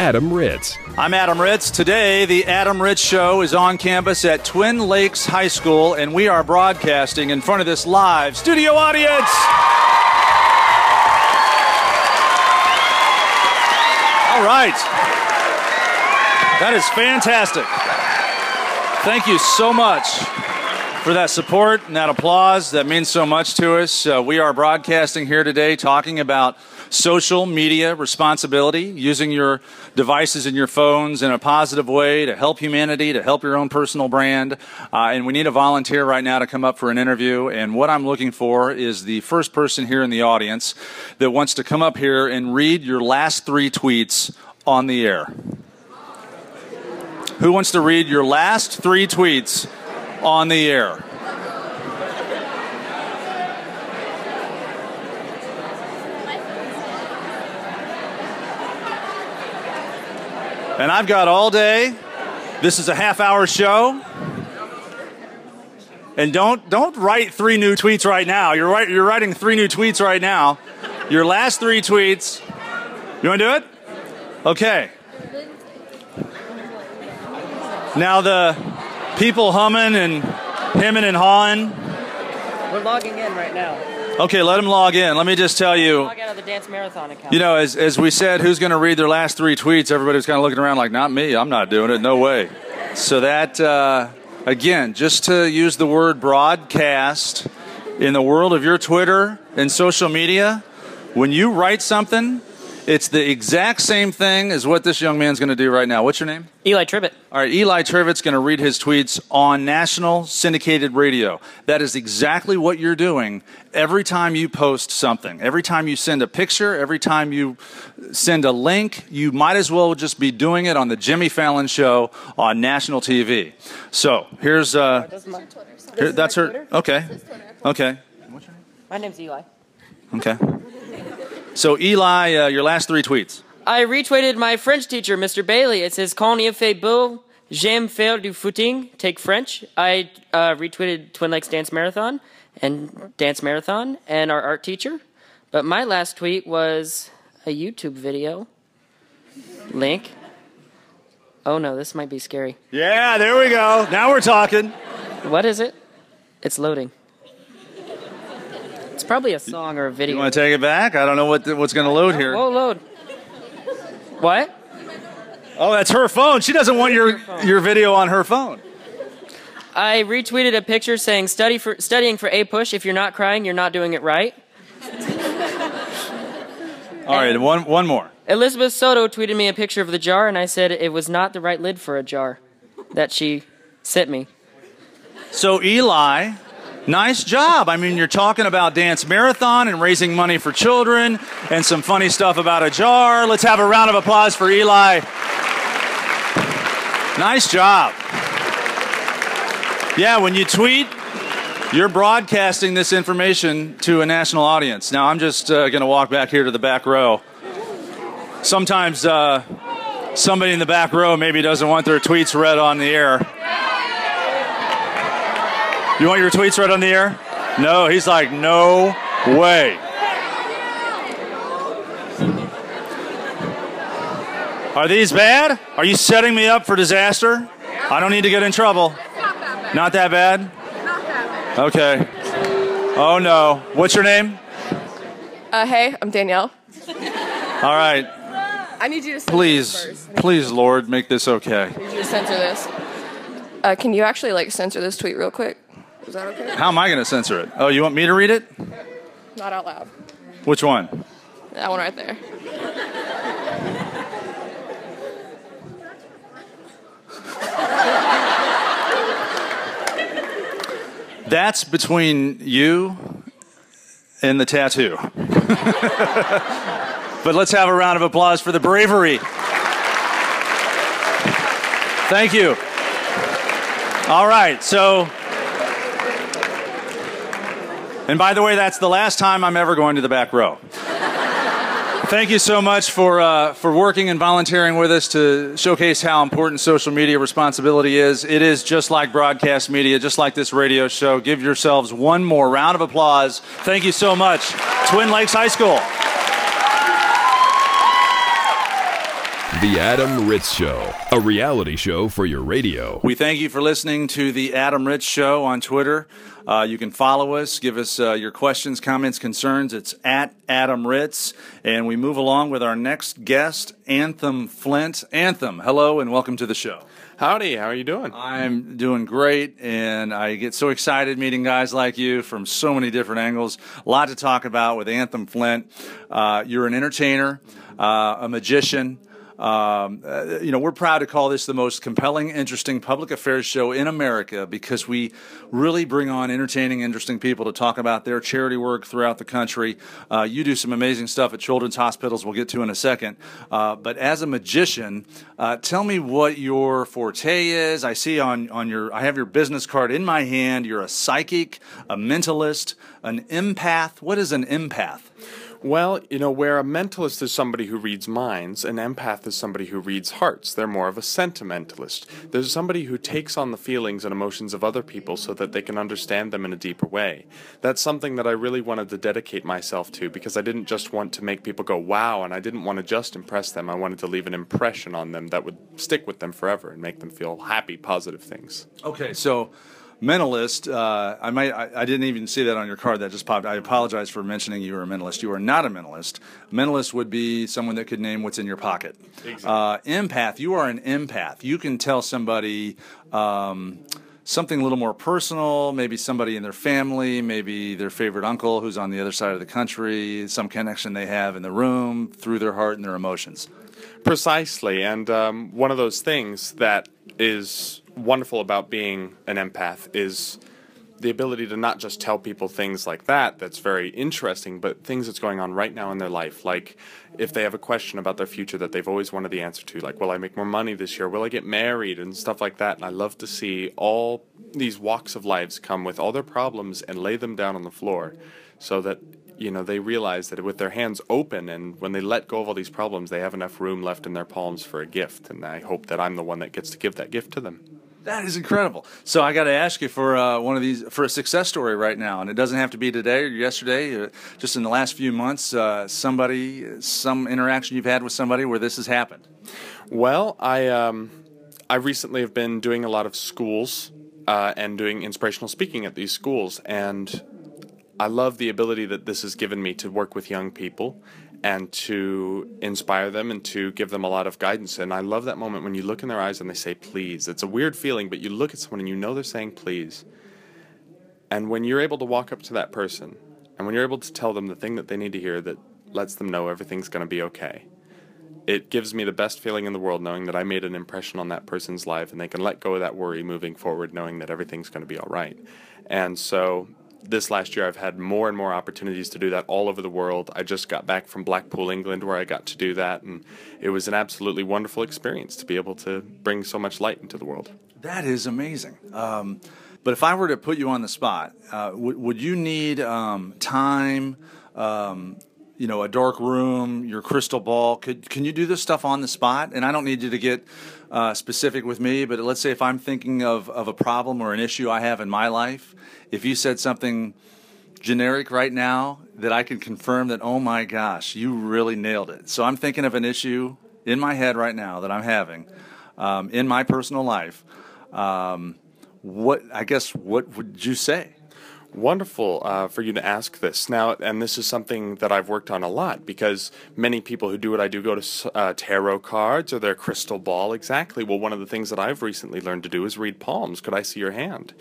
Adam Ritz. I'm Adam Ritz. Today, the Adam Ritz Show is on campus at Twin Lakes High School, and we are broadcasting in front of this live studio audience. All right. That is fantastic. Thank you so much for that support and that applause. That means so much to us. Uh, we are broadcasting here today talking about social media responsibility, using your devices and your phones in a positive way to help humanity, to help your own personal brand. Uh, and we need a volunteer right now to come up for an interview. And what I'm looking for is the first person here in the audience that wants to come up here and read your last three tweets on the air. Who wants to read your last three tweets on the air? And I've got all day. This is a half hour show. And don't don't write three new tweets right now. You're right, you're writing three new tweets right now. Your last three tweets. You want to do it? Okay. Now the people humming and hemming and hawing. We're logging in right now. Okay, let them log in. Let me just tell you. Log out of the Dance Marathon account. You know, as, as we said, who's going to read their last three tweets? Everybody's kind of looking around like, not me. I'm not doing it. No way. So that, uh, again, just to use the word broadcast in the world of your Twitter and social media, when you write something, it's the exact same thing as what this young man's going to do right now. What's your name? Eli Tribbett. All right, Eli Trivets going to read his tweets on national syndicated radio. That is exactly what you're doing every time you post something. Every time you send a picture, every time you send a link, you might as well just be doing it on the Jimmy Fallon show on national TV. So, here's uh here, that's her okay. Okay. What's your name? My name's Eli. Okay. So, Eli, uh, your last 3 tweets. I retweeted my French teacher, Mr. Bailey. It says, Quand il fait beau, j'aime faire du footing, take French. I uh, retweeted Twin Lakes Dance Marathon and Dance Marathon and our art teacher. But my last tweet was a YouTube video. Link. Oh no, this might be scary. Yeah, there we go. Now we're talking. What is it? It's loading. Probably a song or a video. You want to take it back? I don't know what what's going to load here. Whoa, load. What? Oh, that's her phone. She doesn't want your your video on her phone. I retweeted a picture saying study for studying for APUSH. If you're not crying, you're not doing it right. All right, one one more. Elizabeth Soto tweeted me a picture of the jar, and I said it was not the right lid for a jar that she sent me. So Eli, nice job. I mean, you're talking about dance marathon and raising money for children and some funny stuff about a jar. Let's have a round of applause for Eli. Nice job. Yeah, when you tweet, you're broadcasting this information to a national audience. Now, I'm just uh, going to walk back here to the back row. Sometimes uh, somebody in the back row maybe doesn't want their tweets read on the air. You want your tweets read on the air? No, he's like, no way. Are these bad? Are you setting me up for disaster? I don't need to get in trouble. Not that bad? Okay. Oh no. What's your name? Uh, hey, I'm Danielle. All right. I need you to Please, please, Lord, make this okay. I need you to censor this. Uh, can you actually like censor this tweet real quick? Is that okay? How am I going to censor it? Oh, you want me to read it? Not out loud. Which one? That one right there. That's between you and the tattoo. but let's have a round of applause for the bravery. Thank you. All right, so. And by the way, that's the last time I'm ever going to the back row. Thank you so much for, uh, for working and volunteering with us to showcase how important social media responsibility is. It is just like broadcast media, just like this radio show. Give yourselves one more round of applause. Thank you so much, Twin Lakes High School. The Adam Ritz Show, a reality show for your radio. We thank you for listening to the Adam Ritz Show on Twitter. Uh, you can follow us, give us uh, your questions, comments, concerns. It's at Adam Ritz. And we move along with our next guest, Anthem Flint. Anthem, hello and welcome to the show. Howdy, how are you doing? I'm doing great, and I get so excited meeting guys like you from so many different angles. A lot to talk about with Anthem Flint. Uh, you're an entertainer, uh, a magician. Um, uh, you know, we're proud to call this the most compelling, interesting public affairs show in America because we really bring on entertaining, interesting people to talk about their charity work throughout the country. Uh, you do some amazing stuff at children's hospitals, we'll get to in a second. Uh, but as a magician, uh, tell me what your forte is. I see on, on your, I have your business card in my hand. You're a psychic, a mentalist, an empath. What is an empath? Well, you know, where a mentalist is somebody who reads minds, an empath is somebody who reads hearts. They're more of a sentimentalist. There's somebody who takes on the feelings and emotions of other people so that they can understand them in a deeper way. That's something that I really wanted to dedicate myself to because I didn't just want to make people go, wow, and I didn't want to just impress them. I wanted to leave an impression on them that would stick with them forever and make them feel happy, positive things. Okay, so mentalist. Uh, I might. I, I, didn't even see that on your card. That just popped. I apologize for mentioning you were a mentalist. You are not a mentalist. Mentalist would be someone that could name what's in your pocket. Exactly. Uh, empath. You are an empath. You can tell somebody. Um, something a little more personal, maybe somebody in their family, maybe their favorite uncle who's on the other side of the country, some connection they have in the room through their heart and their emotions. Precisely. And um, one of those things that is wonderful about being an empath is the ability to not just tell people things like that that's very interesting but things that's going on right now in their life. Like if they have a question about their future that they've always wanted the answer to like will i make more money this year? Will i get married? and stuff like that. And i love to see all these walks of lives come with all their problems and lay them down on the floor so that you know they realize that with their hands open and when they let go of all these problems they have enough room left in their palms for a gift. And i hope that i'm the one that gets to give that gift to them that is incredible. So I got to ask you for uh, one of these for a success story right now, and it doesn't have to be today or yesterday. Uh, just in the last few months, uh, somebody, some interaction you've had with somebody where this has happened. Well, I um, I recently have been doing a lot of schools uh, and doing inspirational speaking at these schools, and I love the ability that this has given me to work with young people and to inspire them and to give them a lot of guidance. And I love that moment when you look in their eyes and they say, please. It's a weird feeling, but you look at someone and you know they're saying, please. And when you're able to walk up to that person and when you're able to tell them the thing that they need to hear that lets them know everything's going to be okay, it gives me the best feeling in the world knowing that I made an impression on that person's life and they can let go of that worry moving forward, knowing that everything's going to be all right. And so this last year, I've had more and more opportunities to do that all over the world. I just got back from Blackpool, England, where I got to do that, and it was an absolutely wonderful experience to be able to bring so much light into the world. That is amazing. Um, but if I were to put you on the spot, uh, w- would you need um, time? Um, you know, a dark room, your crystal ball. Could can you do this stuff on the spot? And I don't need you to get uh, specific with me, but let's say if I'm thinking of of a problem or an issue I have in my life, if you said something generic right now that I can confirm that oh my gosh, you really nailed it. So I'm thinking of an issue in my head right now that I'm having um, in my personal life. Um, what I guess what would you say? Wonderful uh, for you to ask this. Now, and this is something that I've worked on a lot because many people who do what I do go to uh, tarot cards or their crystal ball. Exactly. Well, one of the things that I've recently learned to do is read palms. Could I see your hand?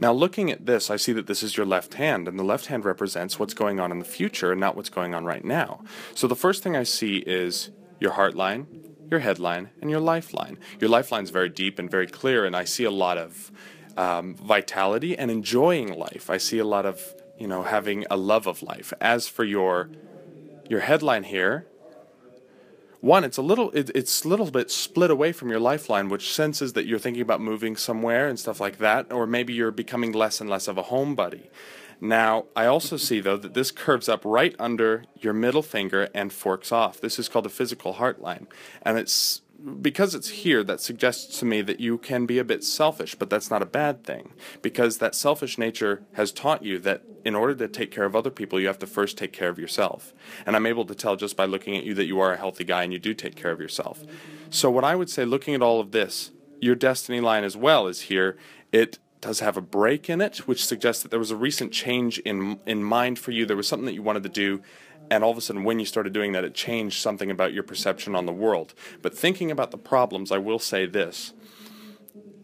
Now, looking at this, I see that this is your left hand, and the left hand represents what's going on in the future and not what's going on right now. So the first thing I see is your heart line, your headline, and your lifeline. Your lifeline is very deep and very clear, and I see a lot of um, vitality and enjoying life. I see a lot of you know having a love of life. As for your your headline here, one, it's a little it, it's a little bit split away from your lifeline, which senses that you're thinking about moving somewhere and stuff like that, or maybe you're becoming less and less of a homebody. Now, I also see though that this curves up right under your middle finger and forks off. This is called the physical heart line, and it's because it's here, that suggests to me that you can be a bit selfish, but that's not a bad thing because that selfish nature has taught you that in order to take care of other people, you have to first take care of yourself. And I'm able to tell just by looking at you that you are a healthy guy and you do take care of yourself. So, what I would say, looking at all of this, your destiny line as well is here. It does have a break in it, which suggests that there was a recent change in in mind for you. There was something that you wanted to do and all of a sudden when you started doing that it changed something about your perception on the world. But thinking about the problems i will say this.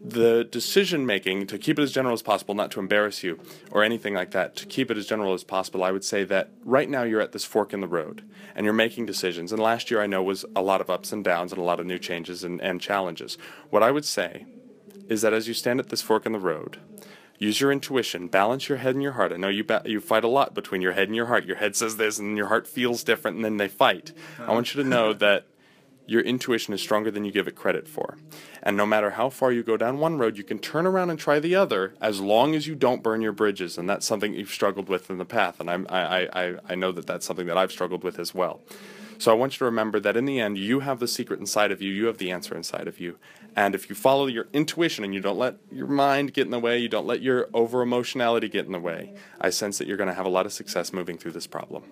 The decision making to keep it as general as possible not to embarrass you or anything like that to keep it as general as possible i would say that right now you're at this fork in the road and you're making decisions. And last year i know was a lot of ups and downs and a lot of new changes and, and challenges. What i would say is that as you stand at this fork in the road Use your intuition. Balance your head and your heart. I know you ba- you fight a lot between your head and your heart. Your head says this, and your heart feels different, and then they fight. I want you to know uh-huh. that your intuition is stronger than you give it credit for. And no matter how far you go down one road, you can turn around and try the other as long as you don't burn your bridges. And that's something you've struggled with in the past. And I'm, I, I, I know that that's something that I've struggled with as well. So I want you to remember that in the end, you have the secret inside of you, you have the answer inside of you. And if you follow your intuition and you don't let your mind get in the way, you don't let your over emotionality get in the way, I sense that you're going to have a lot of success moving through this problem.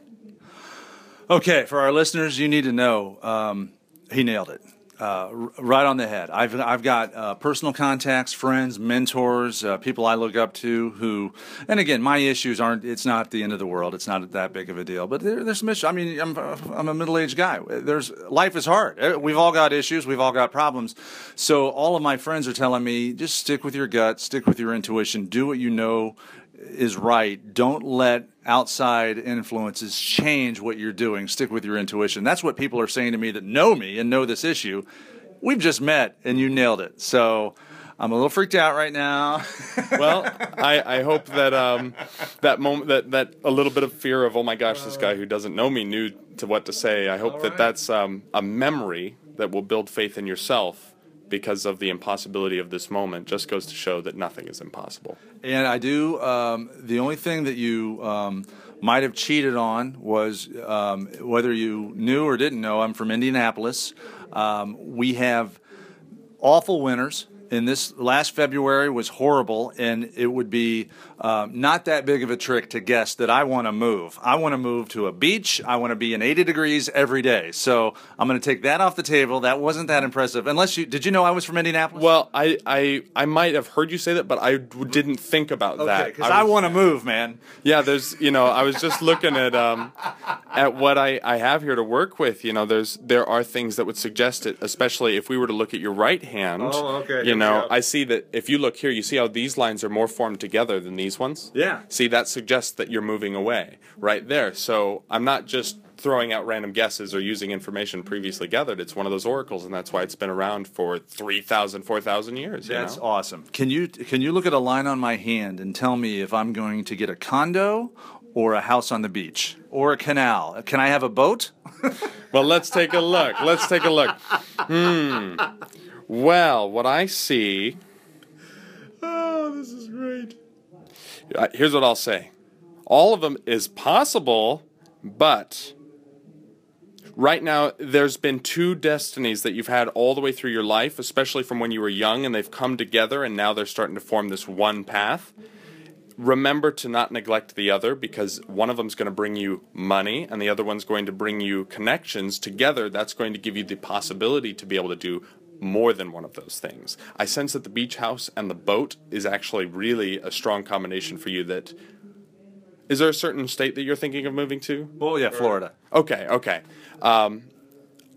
Okay, for our listeners, you need to know um, he nailed it uh, right on the head. I've I've got uh, personal contacts, friends, mentors, uh, people I look up to who, and again, my issues aren't. It's not the end of the world. It's not that big of a deal. But there, there's some issues. I mean, I'm I'm a middle aged guy. There's life is hard. Uh, we've all got issues. We've all got problems. So all of my friends are telling me just stick with your gut, stick with your intuition, do what you know is right. Don't let outside influences change what you're doing. Stick with your intuition. That's what people are saying to me that know me and know this issue. We've just met and you nailed it. So I'm a little freaked out right now. well, I, I hope that um, that moment that, that a little bit of fear of oh my gosh this guy who doesn't know me knew to what to say. I hope that that's um, a memory that will build faith in yourself because of the impossibility of this moment just goes to show that nothing is impossible. And I do. Um, the only thing that you um, might have cheated on was um, whether you knew or didn't know. I'm from Indianapolis. Um, we have awful winters and this last February was horrible, and it would be um, not that big of a trick to guess that I want to move. I want to move to a beach. I want to be in 80 degrees every day. So I'm going to take that off the table. That wasn't that impressive. Unless you did you know I was from Indianapolis? Well, I I, I might have heard you say that, but I didn't think about okay, that. Because I, I want to move, man. Yeah, there's you know I was just looking at um at what I, I have here to work with. You know, there's there are things that would suggest it, especially if we were to look at your right hand. Oh, okay. You know, I see that if you look here, you see how these lines are more formed together than these ones? Yeah. See, that suggests that you're moving away right there. So I'm not just throwing out random guesses or using information previously gathered. It's one of those oracles, and that's why it's been around for 3,000, 4,000 years. That's know? awesome. Can you can you look at a line on my hand and tell me if I'm going to get a condo or a house on the beach or a canal? Can I have a boat? well, let's take a look. Let's take a look. Hmm. Well, what I see. Oh, this is great. Here's what I'll say all of them is possible, but right now there's been two destinies that you've had all the way through your life, especially from when you were young, and they've come together and now they're starting to form this one path. Remember to not neglect the other because one of them is going to bring you money and the other one's going to bring you connections. Together, that's going to give you the possibility to be able to do more than one of those things. I sense that the beach house and the boat is actually really a strong combination for you that is there a certain state that you're thinking of moving to? Oh yeah, Florida. Okay, okay. Um,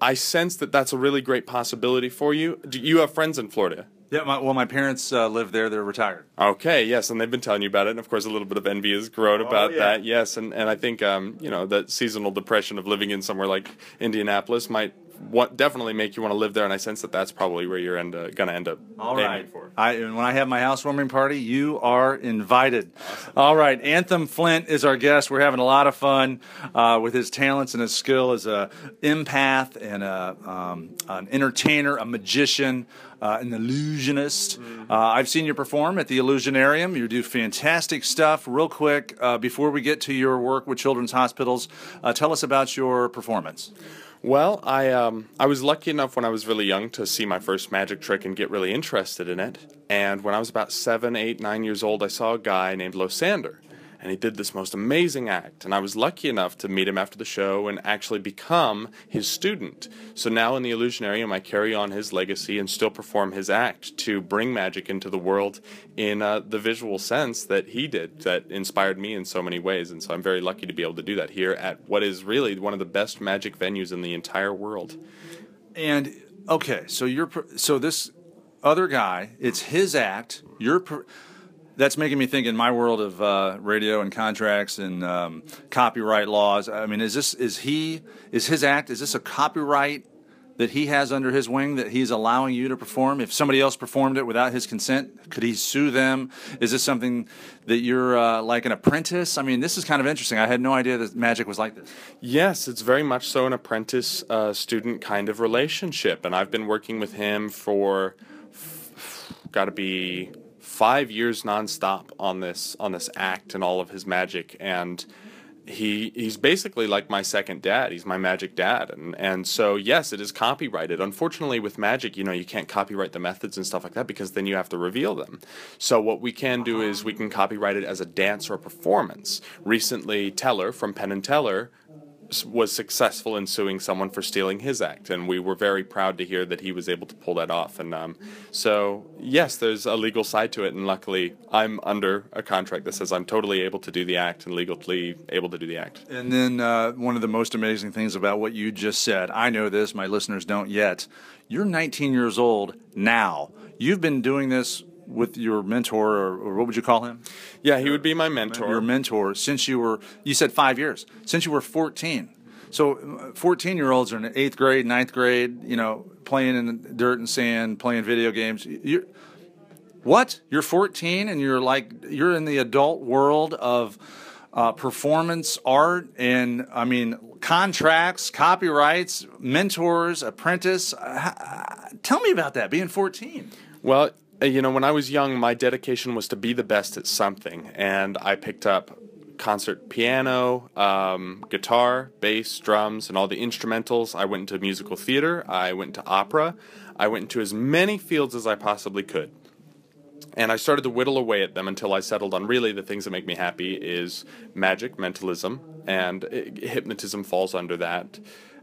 I sense that that's a really great possibility for you. Do you have friends in Florida? Yeah, my, well, my parents uh, live there. They're retired. Okay, yes, and they've been telling you about it. And of course, a little bit of envy has grown Oh, about yeah. that. Yes, and, and I think um, you know that seasonal depression of living in somewhere like Indianapolis might what definitely make you want to live there, and I sense that that's probably where you're end, uh, gonna end up. All right. For. I, and when I have my housewarming party, you are invited. All right. Anthem Flint is our guest. We're having a lot of fun uh, with his talents and his skill as a empath and a, um, an entertainer, a magician, uh, an illusionist. Uh, I've seen you perform at the Illusionarium. You do fantastic stuff. Real quick, uh, before we get to your work with children's hospitals, uh, tell us about your performance. Well, I um, I was lucky enough when I was really young to see my first magic trick and get really interested in it. And when I was about seven, eight, nine years old, I saw a guy named Losander, and he did this most amazing act. And I was lucky enough to meet him after the show and actually become his student. So now in the Illusionarium, I carry on his legacy and still perform his act to bring magic into the world in uh, the visual sense that he did, that inspired me in so many ways. And so I'm very lucky to be able to do that here at what is really one of the best magic venues in the entire world. And okay, so you're so this other guy, it's his act. You're that's making me think in my world of uh, radio and contracts and um, copyright laws. I mean, is this is he is his act? Is this a copyright that he has under his wing that he's allowing you to perform? If somebody else performed it without his consent, could he sue them? Is this something that you're uh, like an apprentice? I mean, this is kind of interesting. I had no idea that magic was like this. Yes, it's very much so an apprentice uh, student kind of relationship. And I've been working with him for got to be five years nonstop on this on this act and all of his magic. And he he's basically like my second dad. He's my magic dad. And and so yes it is copyrighted. Unfortunately with magic you know you can't copyright the methods and stuff like that because then you have to reveal them. So what we can do is we can copyright it as a dance or a performance. Recently Teller from Penn and Teller was successful in suing someone for stealing his act, and we were very proud to hear that he was able to pull that off. And um, so, yes, there's a legal side to it, and luckily, I'm under a contract that says I'm totally able to do the act and legally able to do the act. And then uh, one of the most amazing things about what you just said, I know this, my listeners don't yet. You're 19 years old now. You've been doing this with your mentor, or, or what would you call him? Yeah, he would be my mentor. Your mentor since you were, you said five years, since you were 14. So 14 year olds are in eighth grade, ninth grade, you know, playing in the dirt and sand, playing video games. You're, what? You're 14 and you're like, you're in the adult world of uh, performance art and, I mean, contracts, copyrights, mentors, apprentice. Uh, tell me about that, being 14. Well, uh, you know, when I was young, my dedication was to be the best at something, and I picked up concert piano, um, guitar, bass, drums, and all the instrumentals. I went into musical theater. I went to opera. I went into as many fields as I possibly could. And I started to whittle away at them until I settled on really the things that make me happy is magic, mentalism, and uh, hypnotism falls under that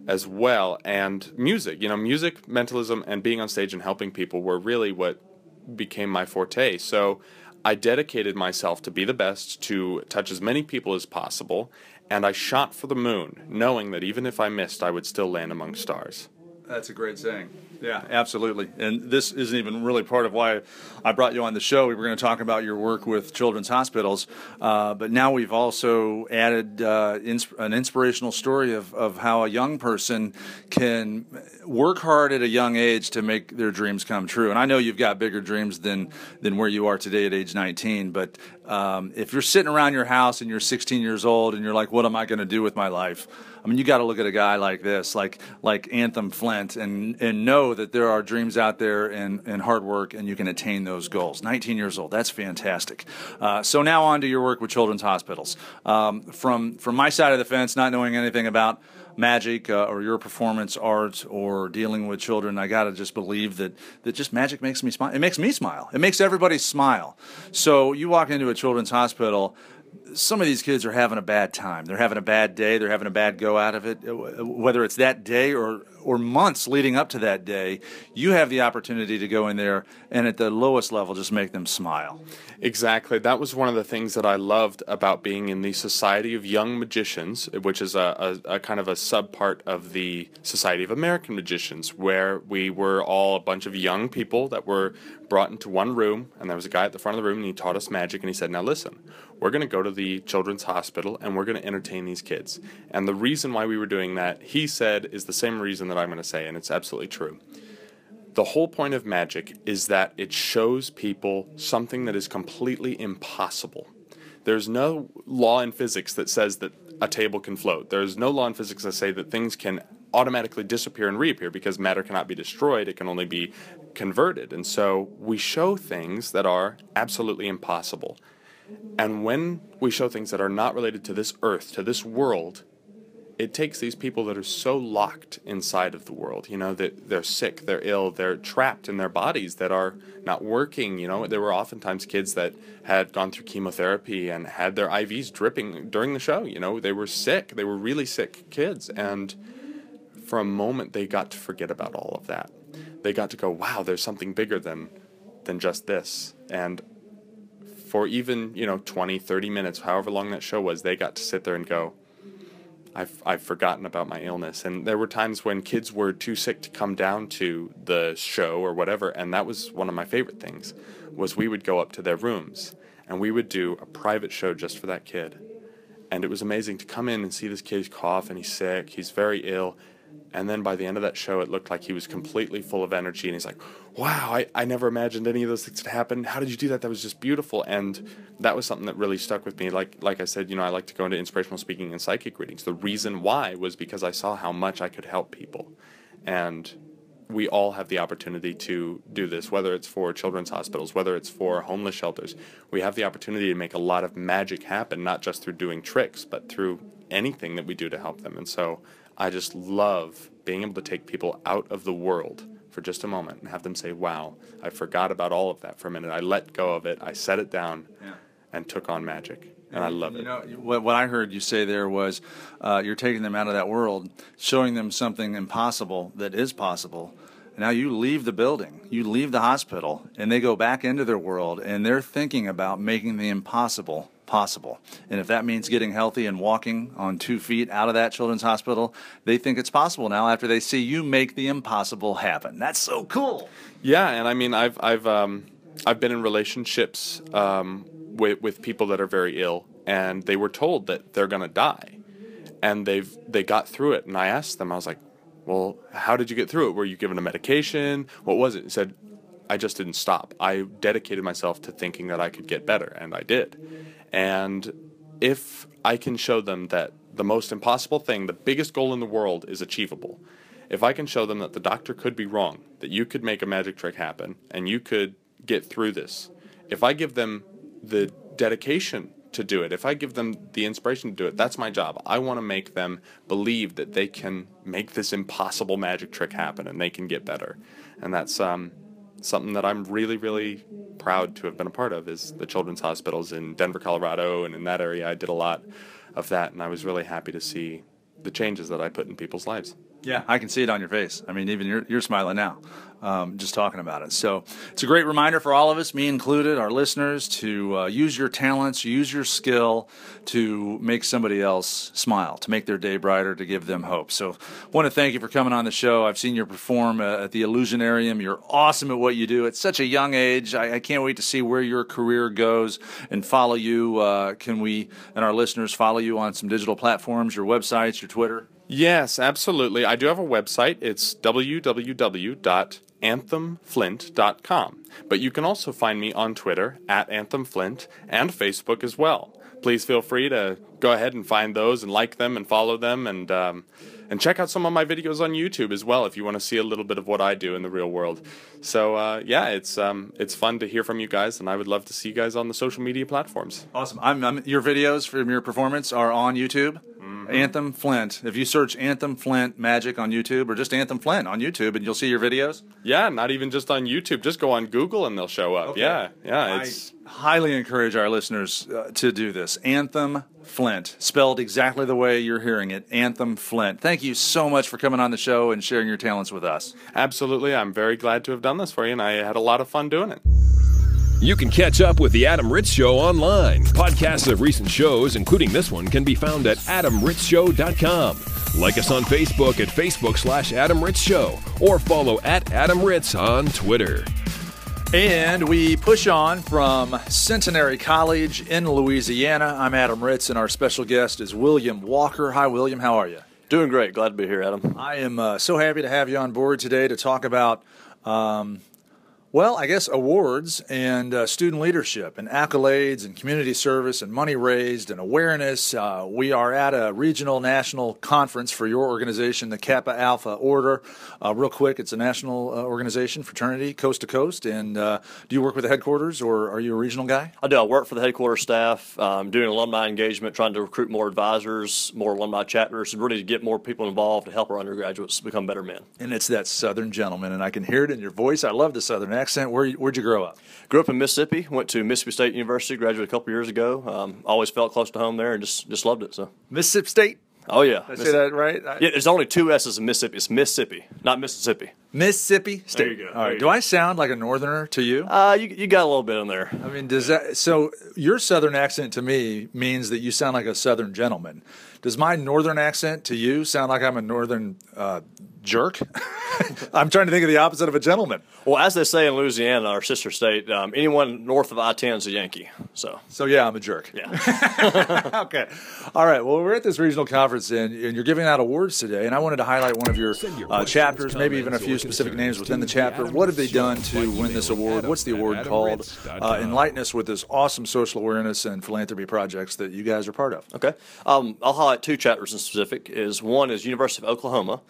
as well. And music, you know, music, mentalism, and being on stage and helping people were really what became my forte. So I dedicated myself to be the best, to touch as many people as possible, and I shot for the moon, knowing that even if I missed, I would still land among stars. That's a great saying. Yeah, absolutely. And this isn't even really part of why I brought you on the show. We were going to talk about your work with children's hospitals, uh, but now we've also added uh, ins- an inspirational story of, of how a young person can work hard at a young age to make their dreams come true. And I know you've got bigger dreams than than where you are today at age 19. But um, if you're sitting around your house and you're 16 years old and you're like, "What am I going to do with my life?" I mean, you got to look at a guy like this, like like Anthem Flint, and and know that there are dreams out there and, and hard work, and you can attain those goals. 19 years old, that's fantastic. Uh, so now on to your work with children's hospitals. Um, from from my side of the fence, not knowing anything about magic uh, or your performance art or dealing with children, I got to just believe that that just magic makes me smile. It makes me smile. It makes everybody smile. So you walk into a children's hospital some of these kids are having a bad time. They're having a bad day. They're having a bad go out of it. Uh, whether it's that day or or months leading up to that day, you have the opportunity to go in there and at the lowest level just make them smile. Exactly. That was one of the things that I loved about being in the Society of Young Magicians, which is a, a, a kind of a subpart of the Society of American Magicians, where we were all a bunch of young people that were brought into one room, and there was a guy at the front of the room, and he taught us magic, and he said, Now listen, we're going to go to the children's hospital and we're going to entertain these kids. And the reason why we were doing that, he said, is the same reason that I'm going to say, and it's absolutely true. The whole point of magic is that it shows people something that is completely impossible. There's no law in physics that says that a table can float. There's no law in physics that say that things can automatically disappear and reappear because matter cannot be destroyed, it can only be converted. And so we show things that are absolutely impossible. And when we show things that are not related to this earth, to this world, it takes these people that are so locked inside of the world, you know, that they're sick, they're ill, they're trapped in their bodies that are not working. You know, there were oftentimes kids that had gone through chemotherapy and had their IVs dripping during the show. You know, they were sick, they were really sick kids. And for a moment, they got to forget about all of that. They got to go, wow, there's something bigger than, than just this. And for even, you know, 20, 30 minutes, however long that show was, they got to sit there and go, I've, I've forgotten about my illness. And there were times when kids were too sick to come down to the show or whatever, and that was one of my favorite things, was we would go up to their rooms and we would do a private show just for that kid. And it was amazing to come in and see this kid cough and he's sick, he's very ill, and then by the end of that show, it looked like he was completely full of energy. And he's like, wow, I, I never imagined any of those things had happened. How did you do that? That was just beautiful. And that was something that really stuck with me. Like, like I said, you know, I like to go into inspirational speaking and psychic readings. The reason why was because I saw how much I could help people. And we all have the opportunity to do this, whether it's for children's hospitals, whether it's for homeless shelters. We have the opportunity to make a lot of magic happen, not just through doing tricks, but through anything that we do to help them. And so I just love being able to take people out of the world for just a moment and have them say, wow, I forgot about all of that for a minute. I let go of it, I set it down, yeah. and took on magic. And I love you it. Know, what, what I heard you say there was uh, you're taking them out of that world, showing them something impossible that is possible. Now you leave the building, you leave the hospital, and they go back into their world, and they're thinking about making the impossible possible. And if that means getting healthy and walking on two feet out of that children's hospital, they think it's possible now after they see you make the impossible happen. That's so cool. Yeah, and I mean, I've I've um, I've been in relationships um, with with people that are very ill, and they were told that they're gonna die, and they've they got through it. And I asked them, I was like, "Well, how did you get through it? Were you given a medication? What was it?" He said, I just didn't stop. I dedicated myself to thinking that I could get better, and I did. And if I can show them that the most impossible thing, the biggest goal in the world, is achievable, if I can show them that the doctor could be wrong, that you could make a magic trick happen, and you could get through this, if I give them the dedication to do it, if I give them the inspiration to do it, that's my job. I want to make them believe that they can make this impossible magic trick happen and they can get better. And that's um, something that I'm really, really proud to have been a part of is the children's hospitals in Denver, Colorado, and in that area. I did a lot of that, and I was really happy to see the changes that I put in people's lives. Yeah, I can see it on your face. I mean, even you're, you're smiling now, um, just talking about it. So it's a great reminder for all of us, me included, our listeners, to uh, use your talents, use your skill to make somebody else smile, to make their day brighter, to give them hope. So I want to thank you for coming on the show. I've seen you perform uh, at the Illusionarium. You're awesome at what you do at such a young age. I, I can't wait to see where your career goes and follow you. Uh, can we and our listeners follow you on some digital platforms, your websites, your Twitter? Yes, absolutely. I do have a website. It's www.anthemflint.com. But you can also find me on Twitter at anthemflint and Facebook as well. Please feel free to go ahead and find those and like them and follow them and um, and check out some of my videos on YouTube as well if you want to see a little bit of what I do in the real world. So uh, yeah, it's um, it's fun to hear from you guys, and I would love to see you guys on the social media platforms. Awesome. I'm, I'm, your videos from your performance are on YouTube. Mm-hmm. Anthem Flint. If you search Anthem Flint Magic on YouTube or just Anthem Flint on YouTube, and you'll see your videos. Yeah, not even just on YouTube. Just go on Google and they'll show up. Okay. Yeah, yeah. It's I highly encourage our listeners uh, to do this. Anthem Flint, spelled exactly the way you're hearing it. Anthem Flint. Thank you so much for coming on the show and sharing your talents with us. Absolutely. I'm very glad to have done this for you, and I had a lot of fun doing it. You can catch up with The Adam Ritz Show online. Podcasts of recent shows, including this one, can be found at adamritzshow.com. Like us on Facebook at Facebook slash Adam Ritz Show or follow at Adam Ritz on Twitter. And we push on from Centenary College in Louisiana. I'm Adam Ritz, and our special guest is William Walker. Hi, William. How are you? Doing great. Glad to be here, Adam. I am uh, so happy to have you on board today to talk about, um, well, I guess awards and uh, student leadership and accolades and community service and money raised and awareness. Uh, we are at a regional national conference for your organization, the Kappa Alpha Order. Uh, real quick, it's a national uh, organization, fraternity, coast to coast. And uh, do you work with the headquarters or are you a regional guy? I do. I work for the headquarters staff, um, doing alumni engagement, trying to recruit more advisors, more alumni chapters, and really to get more people involved to help our undergraduates become better men. And it's that Southern gentleman, and I can hear it in your voice. I love the Southern accent. Where, where'd you grow up? Grew up in Mississippi. Went to Mississippi State University. Graduated a couple years ago. Um, always felt close to home there, and just just loved it. So Mississippi State. Oh yeah, Did I say that right? I- Yeah, there's only two S's in Mississippi. It's Mississippi, not Mississippi. Mississippi State. There you go. All There right. you Do go. I sound like a northerner to you? Uh, you you got a little bit in there. I mean, does that so your southern accent to me means that you sound like a southern gentleman. Does my northern accent to you sound like I'm a northern uh, jerk? I'm trying to think of the opposite of a gentleman. Well, as they say in Louisiana, our sister state, um, anyone north of I-10 is a Yankee. So So yeah, I'm a jerk. yeah. okay. All right. Well, we're at this regional conference, and, and you're giving out awards today. And I wanted to highlight one of your, your uh, chapters, maybe even a few or specific names within the chapter. What have they done to win this award? What's the award called? adamritz.com. Uh, enlighten us with this awesome social awareness and philanthropy projects that you guys are part of. Okay. Um, I'll highlight two chapters in specific. Is one is University of Oklahoma.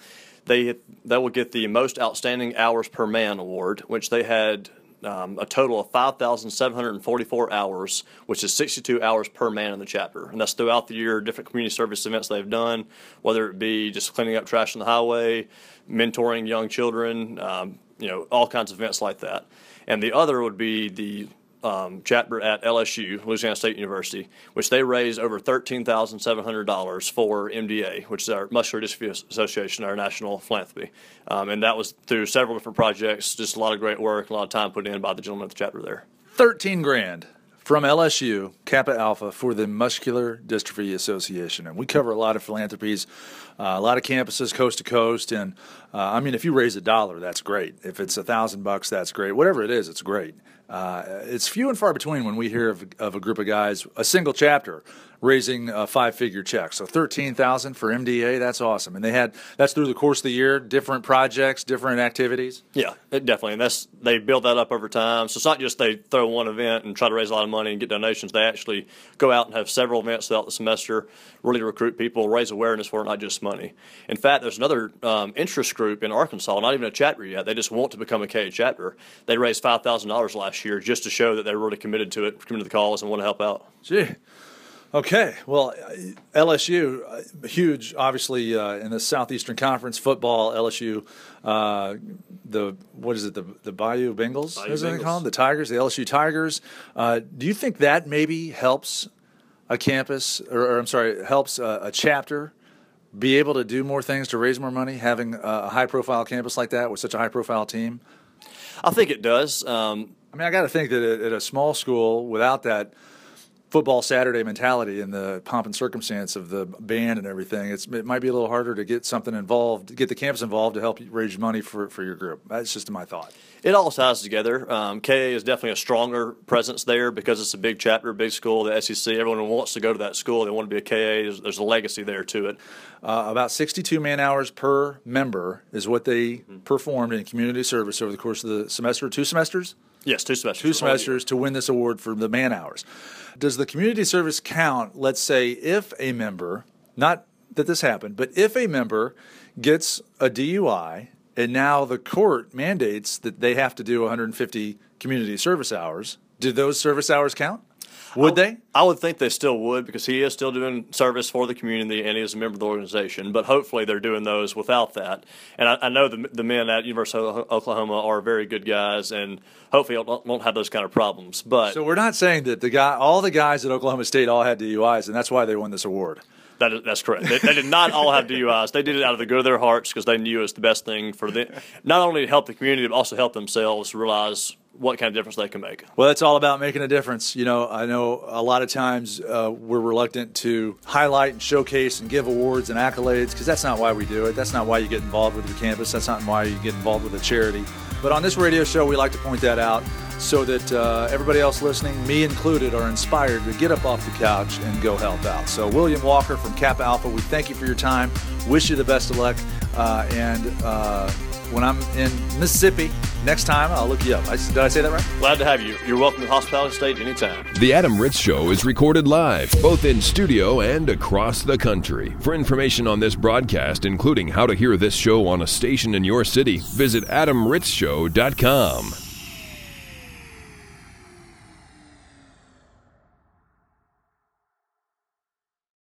They they will get the most outstanding hours per man award, which they had um, a total of 5,744 hours, which is 62 hours per man in the chapter. And that's throughout the year, different community service events they've done, whether it be just cleaning up trash on the highway, mentoring young children, um, you know, all kinds of events like that. And the other would be the um, chapter at LSU, Louisiana State University, which they raised over $13,700 for MDA, which is our Muscular Dystrophy Association, our national philanthropy. Um, and that was through several different projects, just a lot of great work, a lot of time put in by the gentleman at the chapter there. 13 grand from LSU, Kappa Alpha, for the Muscular Dystrophy Association. And we cover a lot of philanthropies, uh, a lot of campuses coast to coast. And uh, I mean, if you raise a dollar, that's great. If it's a thousand bucks, that's great. Whatever it is, it's great. Uh, it's few and far between when we hear of, of a group of guys, a single chapter, raising a five-figure check. So thirteen thousand for MDA, that's awesome. And they had that's through the course of the year, different projects, different activities. Yeah, it definitely. And that's they build that up over time. So it's not just they throw one event and try to raise a lot of money and get donations. They actually go out and have several events throughout the semester, really recruit people, raise awareness for it, not just money. In fact, there's another um, interest group in Arkansas, not even a chapter yet. They just want to become a K chapter. They raised five thousand dollars last year just to show that they're really committed to it, committed to the cause, and want to help out. Gee. Okay. Well, LSU, uh, huge, obviously, uh, in the Southeastern Conference football. LSU, uh, the what is it? The the Bayou Bengals, Bayou is that what they Bengals. call them? The Tigers, the LSU Tigers. Uh, do you think that maybe helps a campus, or, or I'm sorry, helps a, a chapter be able to do more things to raise more money? Having a high profile campus like that with such a high profile team. I think it does. Um, I mean, I got to think that at, at a small school without that football Saturday mentality and the pomp and circumstance of the band and everything, it's, it might be a little harder to get something involved, get the campus involved to help raise money for, for your group. That's just my thought. It all ties together. Um, KA is definitely a stronger presence there because it's a big chapter, big school, the SEC. Everyone wants to go to that school. They want to be a KA. There's, there's a legacy there to it. Uh, about 62 man hours per member is what they performed in community service over the course of the semester, two semesters? Yes, two semesters. two semesters to win this award for the man hours. Does the community service count, let's say, if a member, not that this happened, but if a member gets a DUI and now the court mandates that they have to do 150 community service hours, do those service hours count? Would they? I would think they still would because he is still doing service for the community and he is a member of the organization. But hopefully they're doing those without that. And I, I know the, the men at University of Oklahoma are very good guys and hopefully won't, won't have those kind of problems. But So we're not saying that the guy, all the guys at Oklahoma State all had DUIs, and that's why they won this award. That is, that's correct. They, they did not all have DUIs. They did it out of the good of their hearts because they knew it was the best thing for them, not only to help the community but also help themselves realize what kind of difference they can make. Well, it's all about making a difference. You know, I know a lot of times uh, we're reluctant to highlight and showcase and give awards and accolades because that's not why we do it. That's not why you get involved with your campus. That's not why you get involved with a charity. But on this radio show, we like to point that out so that uh, everybody else listening, me included, are inspired to get up off the couch and go help out. So, William Walker from Kappa Alpha, we thank you for your time. Wish you the best of luck. Uh, and uh, when I'm in Mississippi next time, I'll look you up. I, did I say that right? Glad to have you. You're welcome to Hospitality State anytime. The Adam Ritz Show is recorded live, both in studio and across the country. For information on this broadcast, including how to hear this show on a station in your city, visit adamritzshow.com.